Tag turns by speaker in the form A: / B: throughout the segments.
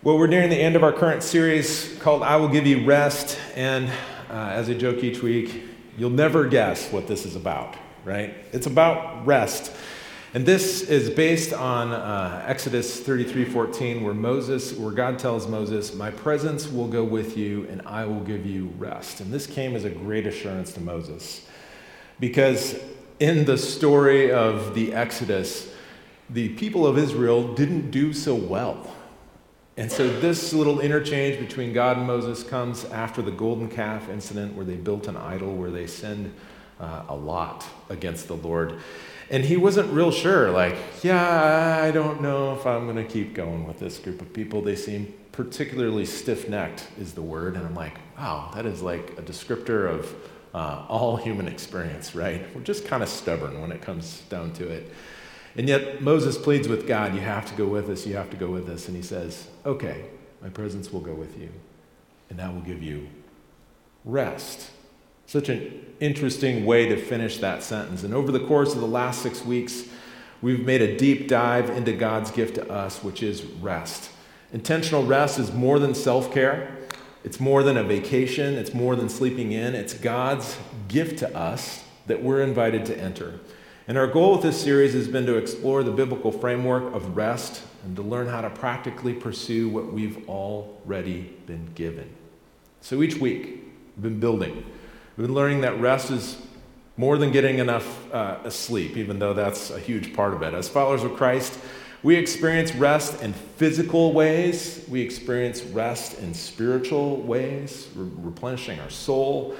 A: Well, we're nearing the end of our current series called I Will Give You Rest. And uh, as I joke each week, you'll never guess what this is about, right? It's about rest. And this is based on uh, Exodus 33 14, where Moses, where God tells Moses, My presence will go with you and I will give you rest. And this came as a great assurance to Moses. Because in the story of the Exodus, the people of Israel didn't do so well. And so this little interchange between God and Moses comes after the golden calf incident where they built an idol where they sinned uh, a lot against the Lord. And he wasn't real sure, like, yeah, I don't know if I'm going to keep going with this group of people. They seem particularly stiff necked, is the word. And I'm like, wow, that is like a descriptor of uh, all human experience, right? We're just kind of stubborn when it comes down to it. And yet Moses pleads with God, You have to go with us, you have to go with us. And he says, Okay, my presence will go with you, and that will give you rest. Such an interesting way to finish that sentence. And over the course of the last six weeks, we've made a deep dive into God's gift to us, which is rest. Intentional rest is more than self care, it's more than a vacation, it's more than sleeping in. It's God's gift to us that we're invited to enter. And our goal with this series has been to explore the biblical framework of rest and to learn how to practically pursue what we've already been given. So each week, we've been building. We've been learning that rest is more than getting enough uh, sleep, even though that's a huge part of it. As followers of Christ, we experience rest in physical ways, we experience rest in spiritual ways, re- replenishing our soul.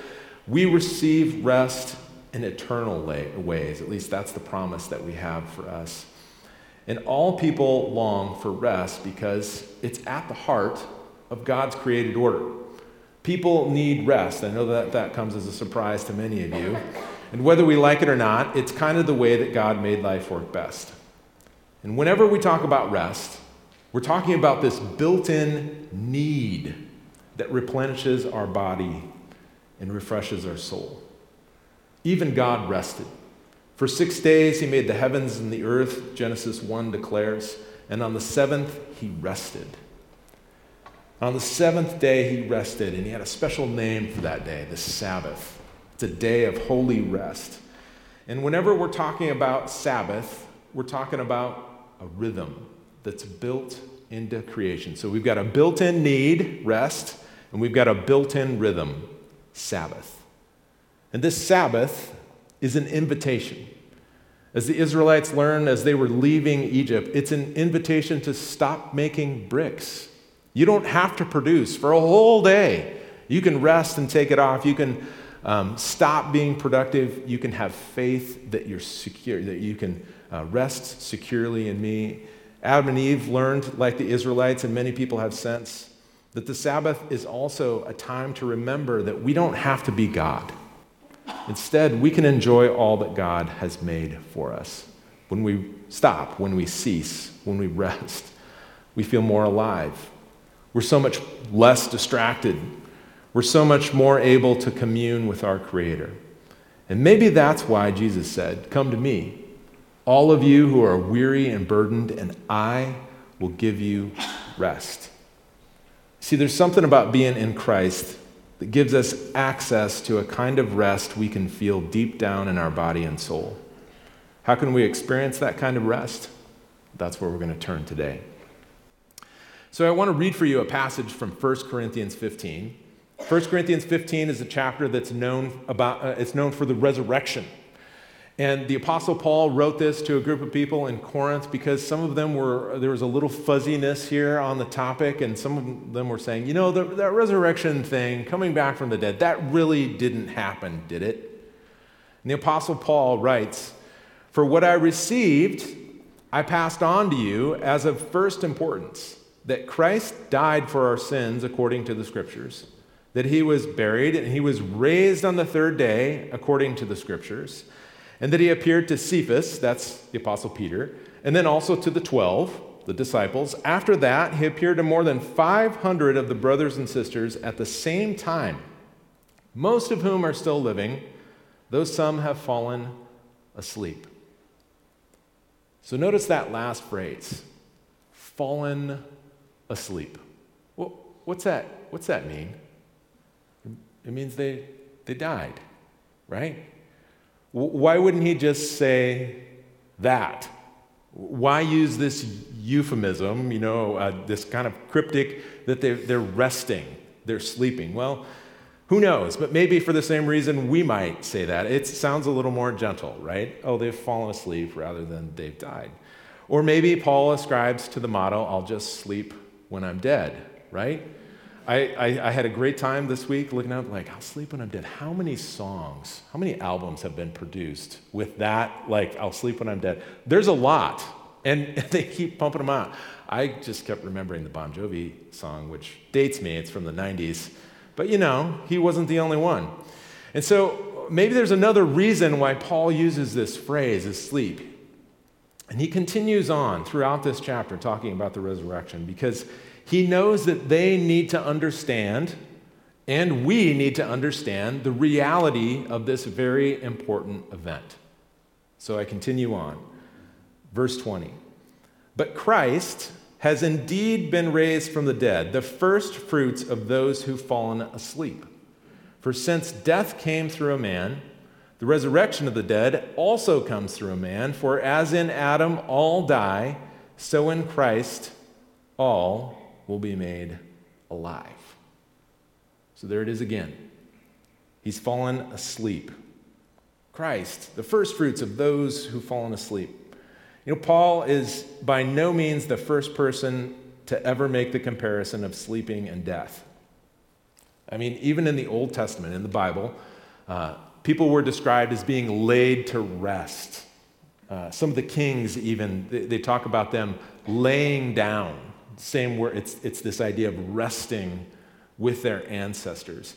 A: We receive rest in eternal ways. At least that's the promise that we have for us. And all people long for rest because it's at the heart of God's created order. People need rest. I know that that comes as a surprise to many of you. And whether we like it or not, it's kind of the way that God made life work best. And whenever we talk about rest, we're talking about this built in need that replenishes our body and refreshes our soul. Even God rested. For six days he made the heavens and the earth, Genesis 1 declares, and on the seventh he rested. On the seventh day he rested, and he had a special name for that day, the Sabbath. It's a day of holy rest. And whenever we're talking about Sabbath, we're talking about a rhythm that's built into creation. So we've got a built in need, rest, and we've got a built in rhythm, Sabbath. And this Sabbath is an invitation. As the Israelites learned as they were leaving Egypt, it's an invitation to stop making bricks. You don't have to produce for a whole day. You can rest and take it off. You can um, stop being productive. You can have faith that you're secure, that you can uh, rest securely in me. Adam and Eve learned, like the Israelites, and many people have since, that the Sabbath is also a time to remember that we don't have to be God. Instead, we can enjoy all that God has made for us. When we stop, when we cease, when we rest, we feel more alive. We're so much less distracted. We're so much more able to commune with our Creator. And maybe that's why Jesus said, Come to me, all of you who are weary and burdened, and I will give you rest. See, there's something about being in Christ that gives us access to a kind of rest we can feel deep down in our body and soul. How can we experience that kind of rest? That's where we're going to turn today. So I want to read for you a passage from 1 Corinthians 15. 1 Corinthians 15 is a chapter that's known about uh, it's known for the resurrection. And the Apostle Paul wrote this to a group of people in Corinth because some of them were, there was a little fuzziness here on the topic, and some of them were saying, you know, the, that resurrection thing, coming back from the dead, that really didn't happen, did it? And the Apostle Paul writes, For what I received, I passed on to you as of first importance that Christ died for our sins according to the Scriptures, that he was buried, and he was raised on the third day according to the Scriptures and that he appeared to Cephas, that's the Apostle Peter, and then also to the 12, the disciples. After that, he appeared to more than 500 of the brothers and sisters at the same time, most of whom are still living, though some have fallen asleep. So notice that last phrase fallen asleep. what's that, what's that mean? It means they, they died, right? Why wouldn't he just say that? Why use this euphemism, you know, uh, this kind of cryptic that they're, they're resting, they're sleeping? Well, who knows? But maybe for the same reason we might say that. It sounds a little more gentle, right? Oh, they've fallen asleep rather than they've died. Or maybe Paul ascribes to the motto, I'll just sleep when I'm dead, right? I, I, I, had a great time this week looking up, like, I'll sleep when I'm dead. How many songs, how many albums have been produced with that, like, I'll sleep when I'm dead? There's a lot, and they keep pumping them out. I just kept remembering the Bon Jovi song, which dates me, it's from the 90s. But you know, he wasn't the only one. And so maybe there's another reason why Paul uses this phrase, is sleep. And he continues on throughout this chapter talking about the resurrection because he knows that they need to understand, and we need to understand, the reality of this very important event. So I continue on. Verse 20. But Christ has indeed been raised from the dead, the first fruits of those who've fallen asleep. For since death came through a man, the resurrection of the dead also comes through a man. For as in Adam all die, so in Christ all will be made alive. So there it is again. He's fallen asleep. Christ, the first fruits of those who've fallen asleep. You know, Paul is by no means the first person to ever make the comparison of sleeping and death. I mean, even in the Old Testament, in the Bible, uh, people were described as being laid to rest. Uh, some of the kings, even, they, they talk about them laying down same word, it's, it's this idea of resting with their ancestors.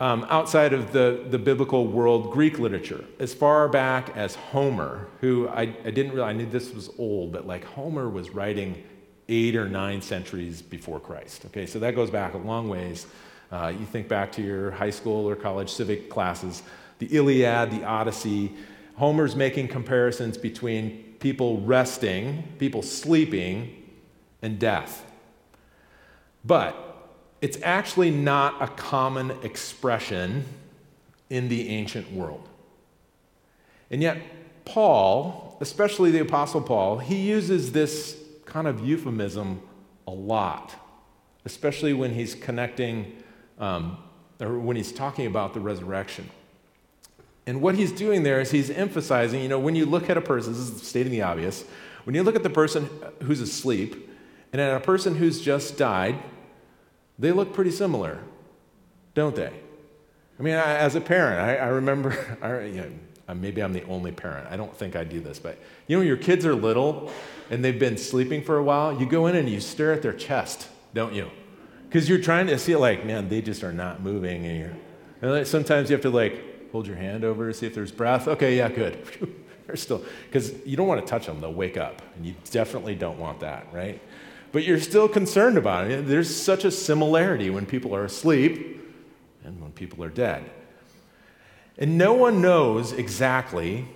A: Um, outside of the, the biblical world, Greek literature, as far back as Homer, who I, I didn't realize, I knew this was old, but like Homer was writing eight or nine centuries before Christ. Okay, so that goes back a long ways. Uh, you think back to your high school or college civic classes, the Iliad, the Odyssey. Homer's making comparisons between people resting, people sleeping, and death. But it's actually not a common expression in the ancient world. And yet, Paul, especially the Apostle Paul, he uses this kind of euphemism a lot, especially when he's connecting um, or when he's talking about the resurrection. And what he's doing there is he's emphasizing, you know, when you look at a person, this is stating the obvious, when you look at the person who's asleep, and at a person who's just died, they look pretty similar, don't they? I mean, I, as a parent, I, I remember, I, you know, uh, maybe I'm the only parent. I don't think I do this, but you know, your kids are little and they've been sleeping for a while, you go in and you stare at their chest, don't you? Because you're trying to see, like, man, they just are not moving. And, you're, and like, sometimes you have to, like, hold your hand over to see if there's breath. Okay, yeah, good. They're still, because you don't want to touch them, they'll wake up. And you definitely don't want that, right? But you're still concerned about it. There's such a similarity when people are asleep and when people are dead. And no one knows exactly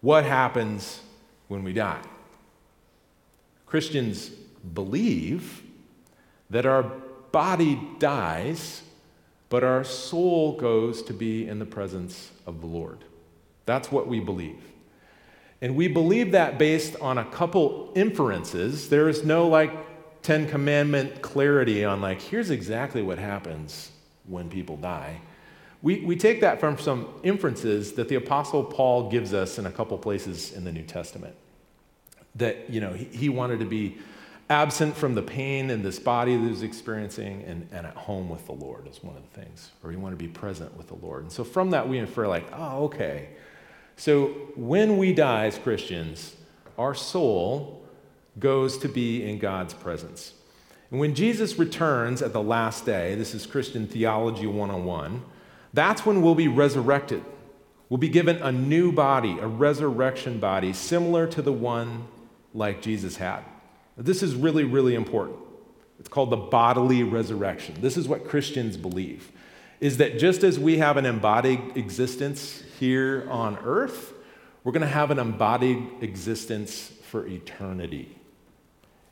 A: what happens when we die. Christians believe that our body dies, but our soul goes to be in the presence of the Lord. That's what we believe. And we believe that based on a couple inferences. There is no like Ten Commandment clarity on, like, here's exactly what happens when people die. We, we take that from some inferences that the Apostle Paul gives us in a couple places in the New Testament. That, you know, he, he wanted to be absent from the pain in this body that he was experiencing and, and at home with the Lord is one of the things, or he wanted to be present with the Lord. And so from that, we infer, like, oh, okay. So when we die as Christians, our soul goes to be in God's presence. And when Jesus returns at the last day, this is Christian Theology 101, that's when we'll be resurrected. We'll be given a new body, a resurrection body, similar to the one like Jesus had. This is really, really important. It's called the bodily resurrection. This is what Christians believe is that just as we have an embodied existence here on earth, we're going to have an embodied existence for eternity.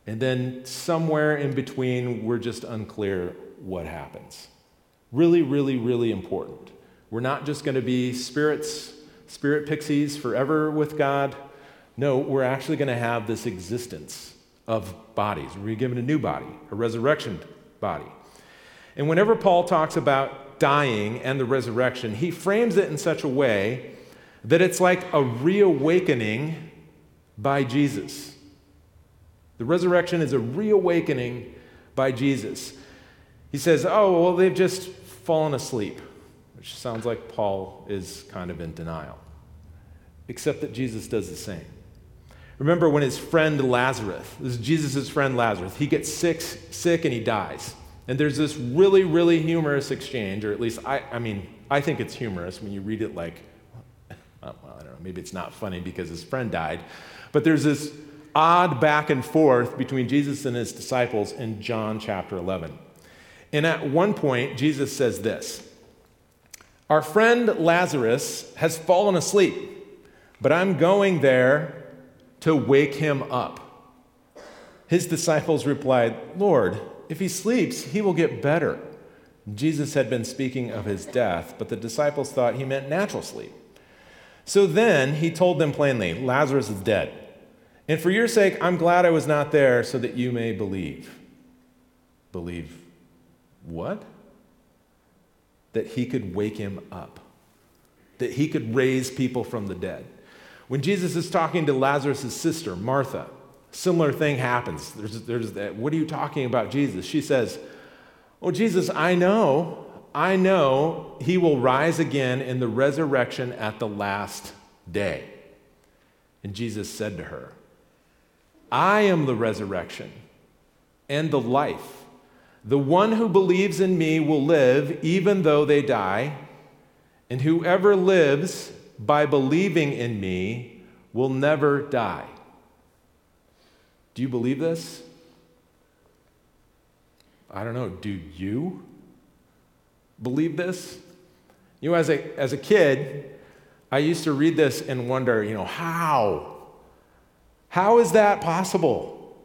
A: And then somewhere in between, we're just unclear what happens. Really, really, really important. We're not just going to be spirits, spirit pixies forever with God. No, we're actually going to have this existence of bodies. We're given a new body, a resurrection body. And whenever Paul talks about dying and the resurrection, he frames it in such a way that it's like a reawakening by Jesus. The resurrection is a reawakening by Jesus. He says, Oh, well, they've just fallen asleep, which sounds like Paul is kind of in denial, except that Jesus does the same. Remember when his friend Lazarus, this is Jesus' friend Lazarus, he gets sick, sick and he dies. And there's this really, really humorous exchange, or at least I, I mean, I think it's humorous when you read it like, well, I don't know, maybe it's not funny because his friend died, but there's this odd back and forth between Jesus and his disciples in John chapter 11. And at one point, Jesus says this Our friend Lazarus has fallen asleep, but I'm going there to wake him up. His disciples replied, Lord, if he sleeps, he will get better. Jesus had been speaking of his death, but the disciples thought he meant natural sleep. So then he told them plainly, Lazarus is dead. And for your sake, I'm glad I was not there so that you may believe. Believe what? That he could wake him up, that he could raise people from the dead. When Jesus is talking to Lazarus' sister, Martha, similar thing happens. There's, there's that, what are you talking about, Jesus? She says, Oh, Jesus, I know, I know he will rise again in the resurrection at the last day. And Jesus said to her, I am the resurrection and the life. The one who believes in me will live even though they die, and whoever lives by believing in me will never die. Do you believe this? I don't know. Do you believe this? You know, as a, as a kid, I used to read this and wonder, you know, how? How is that possible?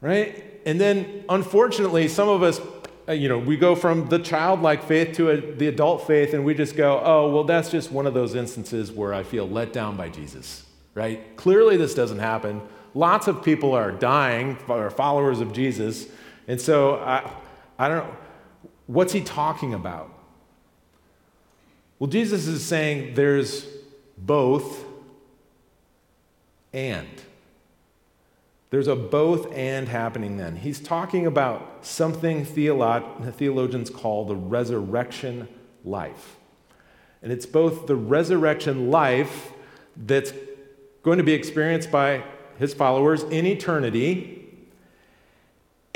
A: Right? and then, unfortunately, some of us, uh, you know, we go from the childlike faith to a, the adult faith, and we just go, oh, well, that's just one of those instances where I feel let down by Jesus, right? Clearly, this doesn't happen. Lots of people are dying, are followers of Jesus. And so, I, I don't know. What's he talking about? Well, Jesus is saying there's both and. There's a both and happening then. He's talking about something theolo- theologians call the resurrection life. And it's both the resurrection life that's going to be experienced by his followers in eternity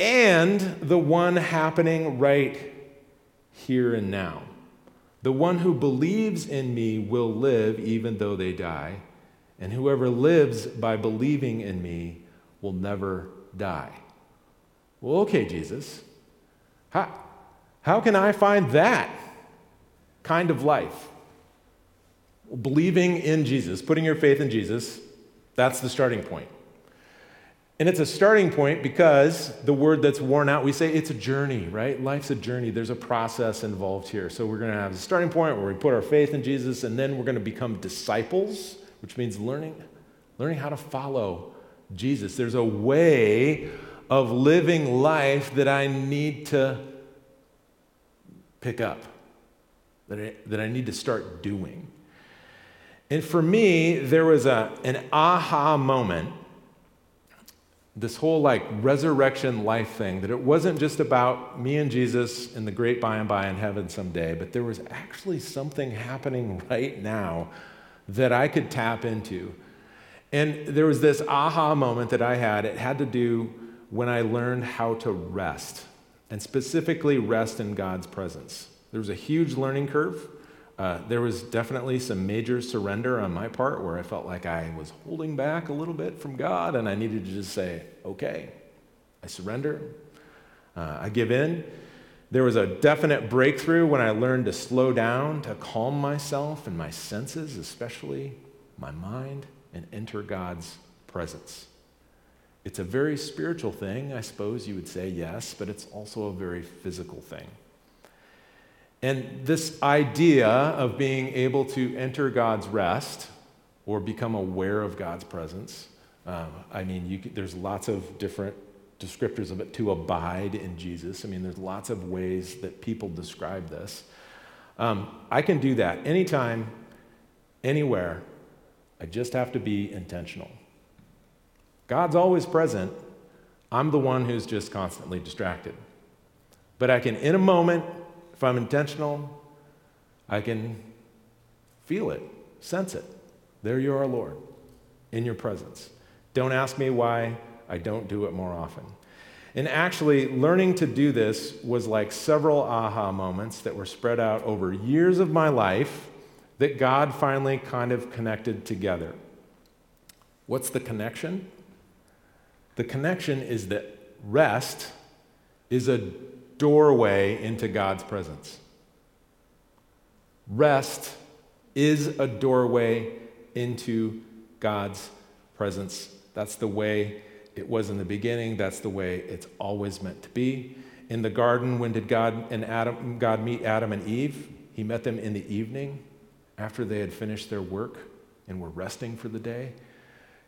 A: and the one happening right here and now. The one who believes in me will live even though they die, and whoever lives by believing in me will never die. Well, okay, Jesus. How, how can I find that kind of life? Believing in Jesus, putting your faith in Jesus, that's the starting point. And it's a starting point because the word that's worn out, we say it's a journey, right? Life's a journey. There's a process involved here. So we're going to have a starting point where we put our faith in Jesus, and then we're going to become disciples, which means learning, learning how to follow Jesus. There's a way of living life that I need to pick up, that I, that I need to start doing. And for me, there was a, an aha moment, this whole like resurrection life thing, that it wasn't just about me and Jesus in the great by and by in heaven someday, but there was actually something happening right now that I could tap into and there was this aha moment that I had. It had to do when I learned how to rest, and specifically rest in God's presence. There was a huge learning curve. Uh, there was definitely some major surrender on my part where I felt like I was holding back a little bit from God, and I needed to just say, okay, I surrender, uh, I give in. There was a definite breakthrough when I learned to slow down, to calm myself and my senses, especially my mind and enter God's presence. It's a very spiritual thing, I suppose you would say, yes, but it's also a very physical thing. And this idea of being able to enter God's rest or become aware of God's presence, um, I mean, you, there's lots of different descriptors of it to abide in Jesus. I mean, there's lots of ways that people describe this. Um, I can do that anytime, anywhere. I just have to be intentional. God's always present. I'm the one who's just constantly distracted. But I can, in a moment, if I'm intentional, I can feel it, sense it. There you are, Lord, in your presence. Don't ask me why I don't do it more often. And actually, learning to do this was like several aha moments that were spread out over years of my life that God finally kind of connected together. What's the connection? The connection is that rest is a doorway into God's presence. Rest is a doorway into God's presence. That's the way it was in the beginning. That's the way it's always meant to be. In the garden, when did God and Adam, God meet Adam and Eve? He met them in the evening after they had finished their work and were resting for the day.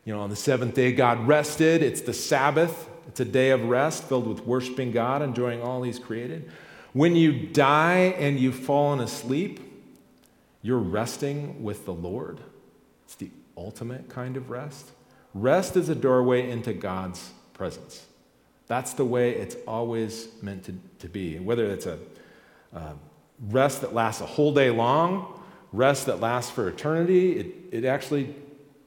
A: You know, on the seventh day, God rested. It's the Sabbath. It's a day of rest filled with worshiping God, enjoying all He's created. When you die and you've fallen asleep, you're resting with the Lord. It's the ultimate kind of rest. Rest is a doorway into God's presence. That's the way it's always meant to, to be. Whether it's a uh, rest that lasts a whole day long, rest that lasts for eternity, it, it actually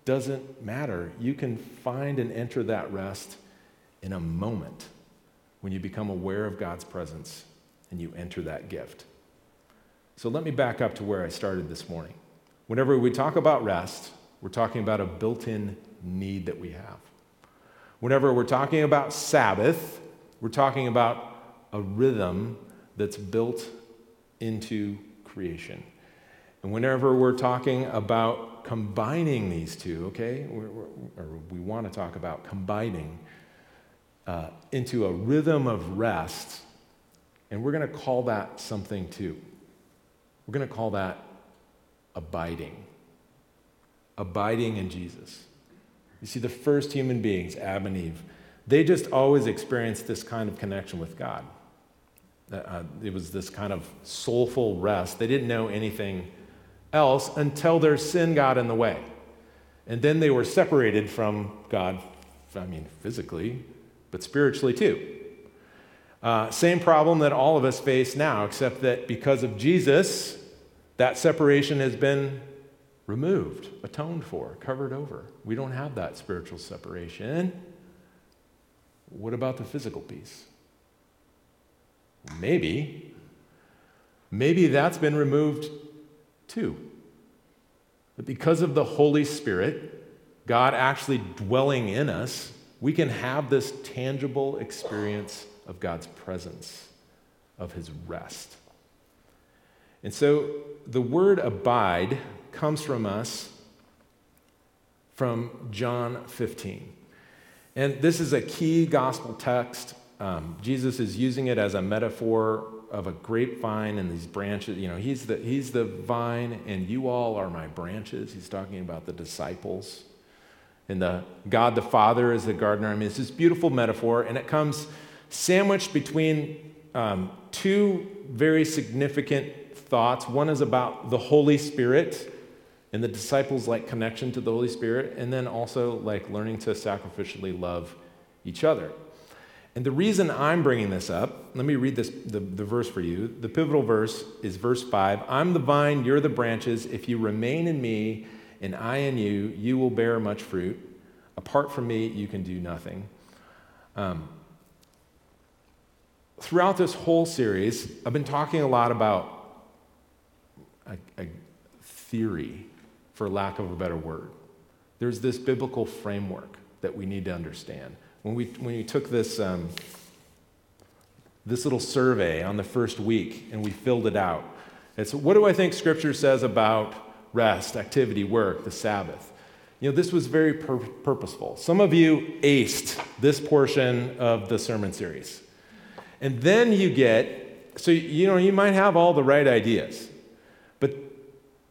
A: doesn't matter. You can find and enter that rest in a moment when you become aware of God's presence and you enter that gift. So let me back up to where I started this morning. Whenever we talk about rest, we're talking about a built in need that we have. Whenever we're talking about Sabbath, we're talking about a rhythm that's built into creation. And whenever we're talking about combining these two, okay, we're, we're, or we want to talk about combining uh, into a rhythm of rest, and we're going to call that something too. We're going to call that abiding. Abiding in Jesus. You see, the first human beings, Adam and Eve, they just always experienced this kind of connection with God. Uh, it was this kind of soulful rest. They didn't know anything else until their sin got in the way. And then they were separated from God, I mean, physically, but spiritually too. Uh, same problem that all of us face now, except that because of Jesus, that separation has been removed, atoned for, covered over. We don't have that spiritual separation. What about the physical piece? Maybe. Maybe that's been removed too. But because of the Holy Spirit, God actually dwelling in us, we can have this tangible experience of God's presence, of His rest. And so the word abide comes from us from John 15. And this is a key gospel text. Um, Jesus is using it as a metaphor of a grapevine and these branches. You know, he's the, he's the vine, and you all are my branches. He's talking about the disciples. And the God the Father is the gardener. I mean, it's this beautiful metaphor, and it comes sandwiched between um, two very significant thoughts. One is about the Holy Spirit and the disciples' like connection to the Holy Spirit, and then also like learning to sacrificially love each other. And the reason I'm bringing this up, let me read this, the, the verse for you. The pivotal verse is verse 5 I'm the vine, you're the branches. If you remain in me and I in you, you will bear much fruit. Apart from me, you can do nothing. Um, throughout this whole series, I've been talking a lot about a, a theory, for lack of a better word. There's this biblical framework that we need to understand. When we, when we took this, um, this little survey on the first week and we filled it out, it's what do I think Scripture says about rest, activity, work, the Sabbath? you know, this was very pur- purposeful. Some of you aced this portion of the sermon series. And then you get, so, you know, you might have all the right ideas, but,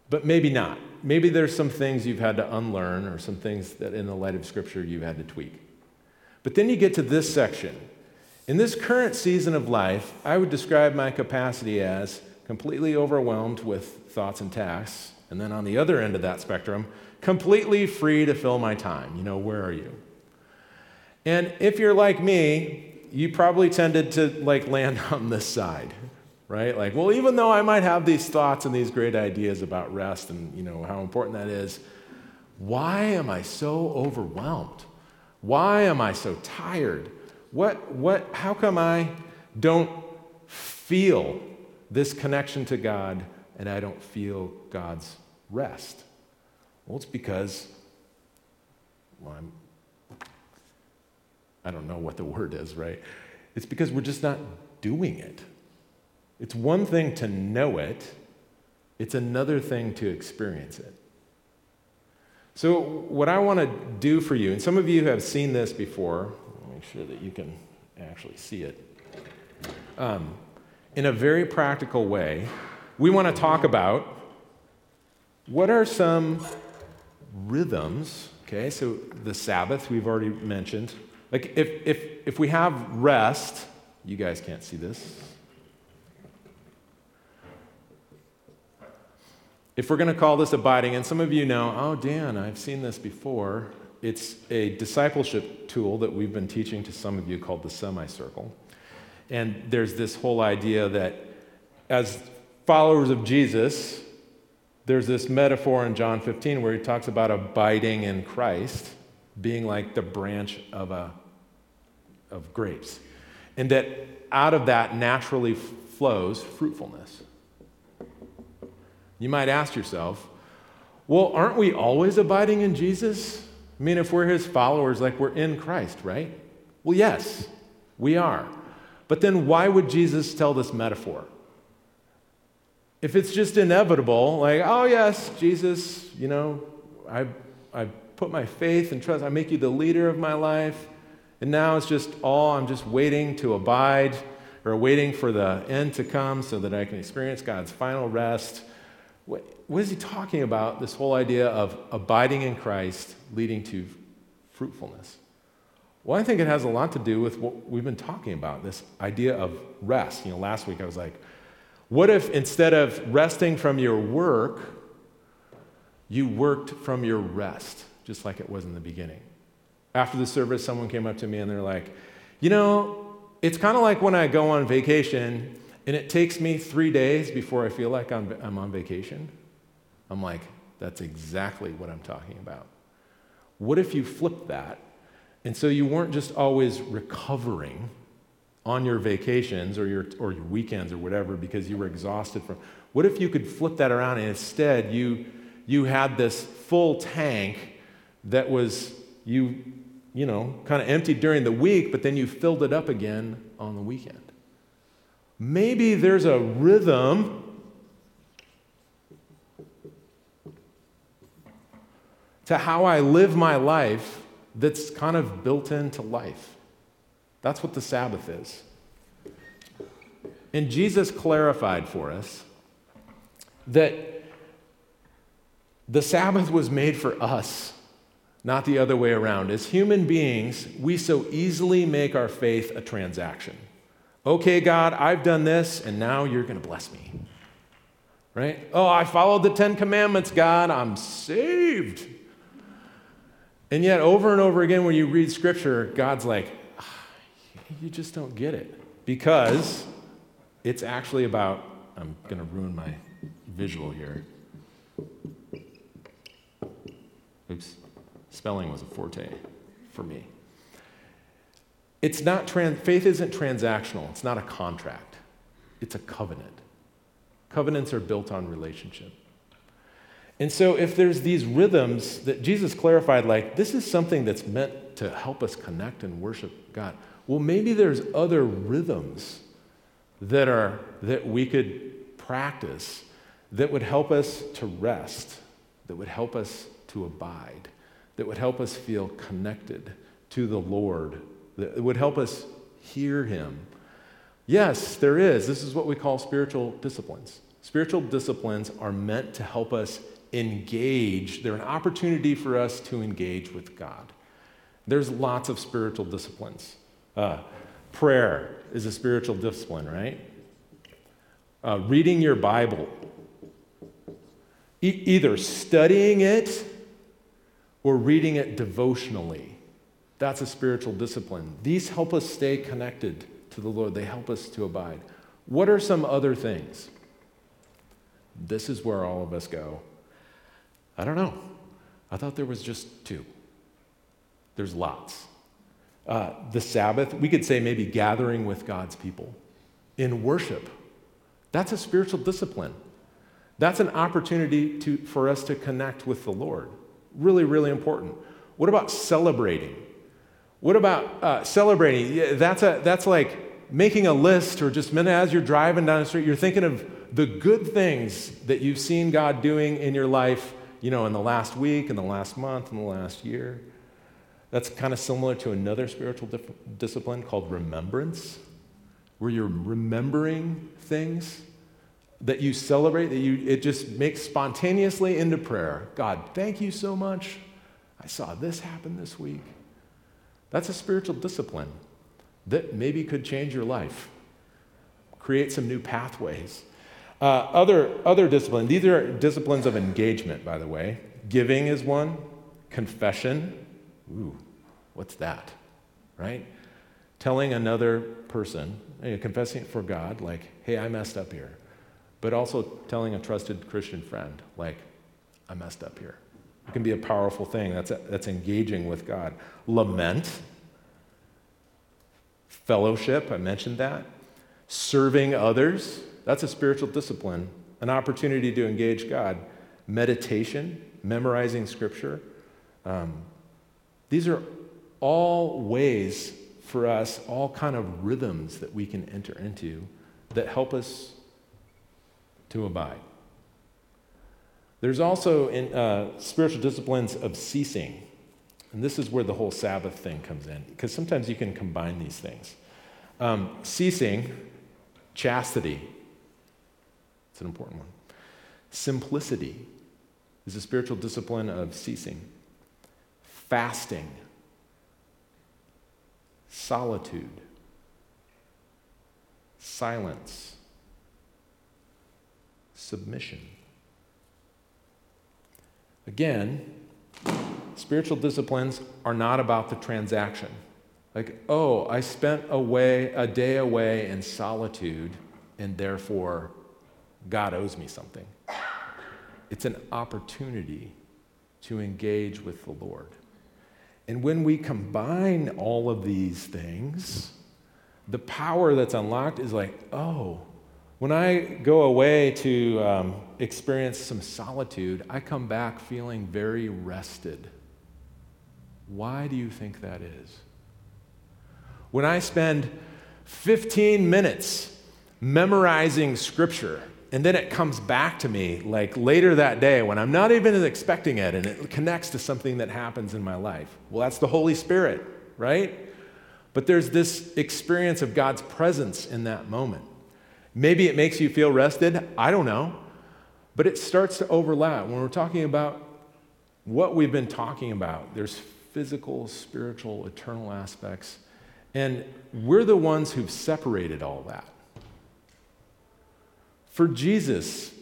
A: but maybe not. Maybe there's some things you've had to unlearn or some things that in the light of Scripture you've had to tweak. But then you get to this section. In this current season of life, I would describe my capacity as completely overwhelmed with thoughts and tasks. And then on the other end of that spectrum, completely free to fill my time. You know, where are you? And if you're like me, you probably tended to like land on this side, right? Like, well, even though I might have these thoughts and these great ideas about rest and, you know, how important that is, why am I so overwhelmed? Why am I so tired? What, what, how come I don't feel this connection to God and I don't feel God's rest? Well, it's because, well, I'm, I don't know what the word is, right? It's because we're just not doing it. It's one thing to know it, it's another thing to experience it. So, what I want to do for you, and some of you have seen this before, make sure that you can actually see it. Um, in a very practical way, we want to talk about what are some rhythms, okay? So the Sabbath we've already mentioned. Like if, if, if we have rest, you guys can't see this. If we're going to call this abiding, and some of you know, oh, Dan, I've seen this before. It's a discipleship tool that we've been teaching to some of you called the semicircle. And there's this whole idea that as followers of Jesus, there's this metaphor in John 15 where he talks about abiding in Christ, being like the branch of, a, of grapes. And that out of that naturally flows fruitfulness. You might ask yourself, well, aren't we always abiding in Jesus? I mean, if we're his followers, like we're in Christ, right? Well, yes, we are. But then why would Jesus tell this metaphor? If it's just inevitable, like, oh, yes, Jesus, you know, I, I put my faith and trust, I make you the leader of my life, and now it's just all, I'm just waiting to abide or waiting for the end to come so that I can experience God's final rest. What, what is he talking about? This whole idea of abiding in Christ leading to fruitfulness. Well, I think it has a lot to do with what we've been talking about this idea of rest. You know, last week I was like, what if instead of resting from your work, you worked from your rest, just like it was in the beginning? After the service, someone came up to me and they're like, You know, it's kind of like when I go on vacation and it takes me three days before I feel like I'm, I'm on vacation. I'm like, That's exactly what I'm talking about. What if you flip that? And so you weren't just always recovering on your vacations or your, or your weekends or whatever because you were exhausted from. What if you could flip that around and instead you, you had this full tank that was, you, you know, kind of emptied during the week, but then you filled it up again on the weekend? Maybe there's a rhythm to how I live my life that's kind of built into life. That's what the Sabbath is. And Jesus clarified for us that the Sabbath was made for us, not the other way around. As human beings, we so easily make our faith a transaction. Okay, God, I've done this, and now you're going to bless me. Right? Oh, I followed the Ten Commandments, God, I'm saved. And yet, over and over again, when you read Scripture, God's like, ah, you just don't get it because it's actually about, I'm going to ruin my visual here. Oops, spelling was a forte for me. It's not, trans, faith isn't transactional, it's not a contract, it's a covenant. Covenants are built on relationship. And so, if there's these rhythms that Jesus clarified, like this is something that's meant to help us connect and worship God, well, maybe there's other rhythms that, are, that we could practice that would help us to rest, that would help us to abide, that would help us feel connected to the Lord, that would help us hear Him. Yes, there is. This is what we call spiritual disciplines. Spiritual disciplines are meant to help us engage, they're an opportunity for us to engage with God. There's lots of spiritual disciplines. Uh, prayer is a spiritual discipline, right? Uh, reading your Bible, e- either studying it or reading it devotionally. That's a spiritual discipline. These help us stay connected to the Lord, they help us to abide. What are some other things? This is where all of us go. I don't know. I thought there was just two. There's lots. Uh, the Sabbath, we could say maybe gathering with God's people in worship. That's a spiritual discipline. That's an opportunity to, for us to connect with the Lord. Really, really important. What about celebrating? What about uh, celebrating? That's, a, that's like making a list, or just as you're driving down the street, you're thinking of the good things that you've seen God doing in your life, you know, in the last week, in the last month, in the last year. That's kind of similar to another spiritual dif- discipline called remembrance, where you're remembering things that you celebrate, that you, it just makes spontaneously into prayer. God, thank you so much. I saw this happen this week. That's a spiritual discipline that maybe could change your life, create some new pathways. Uh, other, other disciplines, these are disciplines of engagement, by the way. Giving is one, confession. Ooh, what's that? Right? Telling another person, confessing it for God, like, hey, I messed up here but also telling a trusted Christian friend, like, I messed up here. It can be a powerful thing. That's, that's engaging with God. Lament, fellowship, I mentioned that. Serving others, that's a spiritual discipline, an opportunity to engage God. Meditation, memorizing scripture. Um, these are all ways for us, all kind of rhythms that we can enter into that help us to abide. There's also in uh, spiritual disciplines of ceasing. And this is where the whole Sabbath thing comes in, because sometimes you can combine these things. Um, ceasing, chastity, it's an important one. Simplicity is a spiritual discipline of ceasing. Fasting, solitude, silence, submission. Again, spiritual disciplines are not about the transaction. Like, oh, I spent away a day away in solitude, and therefore God owes me something. It's an opportunity to engage with the Lord. And when we combine all of these things, the power that's unlocked is like, oh, when I go away to um, experience some solitude, I come back feeling very rested. Why do you think that is? When I spend 15 minutes memorizing scripture, and then it comes back to me like later that day when I'm not even expecting it and it connects to something that happens in my life. Well, that's the Holy Spirit, right? But there's this experience of God's presence in that moment. Maybe it makes you feel rested. I don't know. But it starts to overlap. When we're talking about what we've been talking about, there's physical, spiritual, eternal aspects. And we're the ones who've separated all that. For Jesus,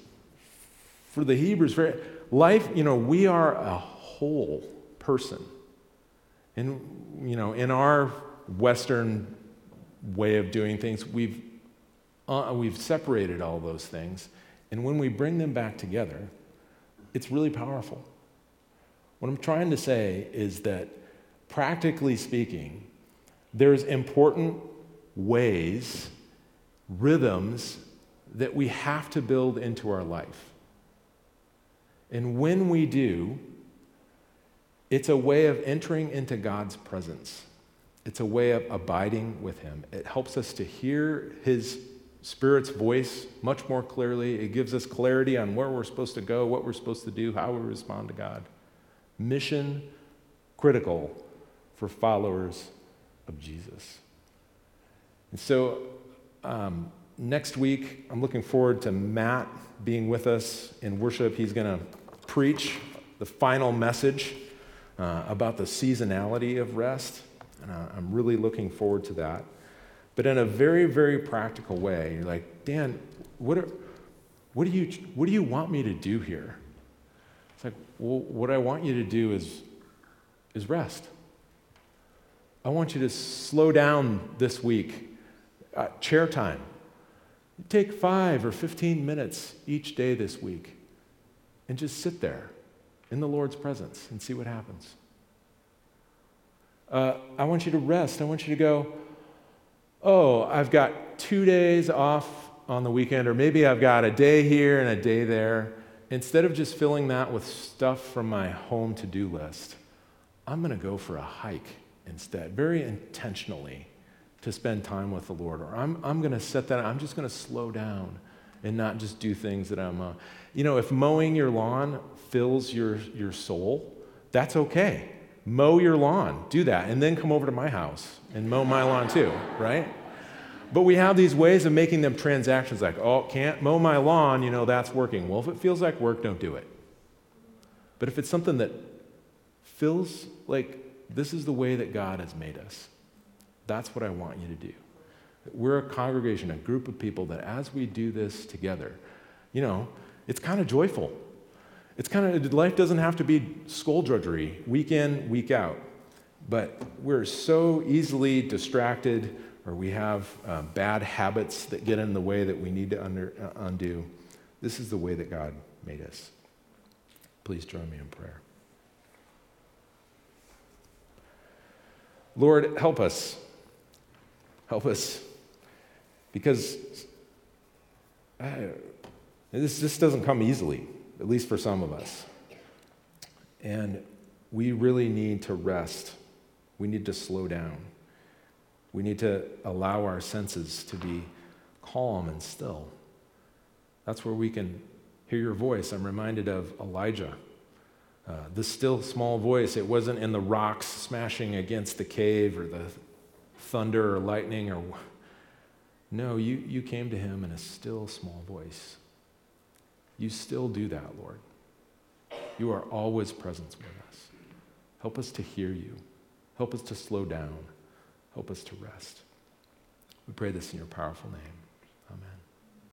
A: for the Hebrews, for life, you know, we are a whole person. And, you know, in our Western way of doing things, we've uh, we've separated all those things. And when we bring them back together, it's really powerful. What I'm trying to say is that, practically speaking, there's important ways, rhythms that we have to build into our life. And when we do, it's a way of entering into God's presence. It's a way of abiding with Him. It helps us to hear His Spirit's voice much more clearly. It gives us clarity on where we're supposed to go, what we're supposed to do, how we respond to God. Mission critical for followers of Jesus. And so, um, next week, I'm looking forward to Matt being with us in worship. He's going to preach the final message uh, about the seasonality of rest. And uh, I'm really looking forward to that. But in a very, very practical way, you're like, Dan, what, are, what, do you, what do you want me to do here? It's like, well, what I want you to do is, is rest. I want you to slow down this week. Uh, chair time. Take five or 15 minutes each day this week and just sit there in the Lord's presence and see what happens. Uh, I want you to rest. I want you to go, oh, I've got two days off on the weekend, or maybe I've got a day here and a day there. Instead of just filling that with stuff from my home to do list, I'm going to go for a hike instead, very intentionally to spend time with the Lord. Or I'm, I'm going to set that, I'm just going to slow down and not just do things that I'm, uh, you know, if mowing your lawn fills your, your soul, that's okay. Mow your lawn, do that, and then come over to my house and mow my lawn too, right? But we have these ways of making them transactions like, oh, can't mow my lawn, you know, that's working. Well, if it feels like work, don't do it. But if it's something that feels like this is the way that God has made us, that's what I want you to do. We're a congregation, a group of people that as we do this together, you know, it's kind of joyful. It's kind of, life doesn't have to be skull drudgery, week in, week out. But we're so easily distracted or we have uh, bad habits that get in the way that we need to under, uh, undo. This is the way that God made us. Please join me in prayer. Lord, help us. Help us. Because uh, this, this doesn't come easily, at least for some of us. And we really need to rest. We need to slow down. We need to allow our senses to be calm and still. That's where we can hear your voice. I'm reminded of Elijah. Uh, the still small voice, it wasn't in the rocks smashing against the cave or the thunder or lightning or. No, you, you came to him in a still small voice. You still do that, Lord. You are always present with us. Help us to hear you. Help us to slow down. Help us to rest. We pray this in your powerful name.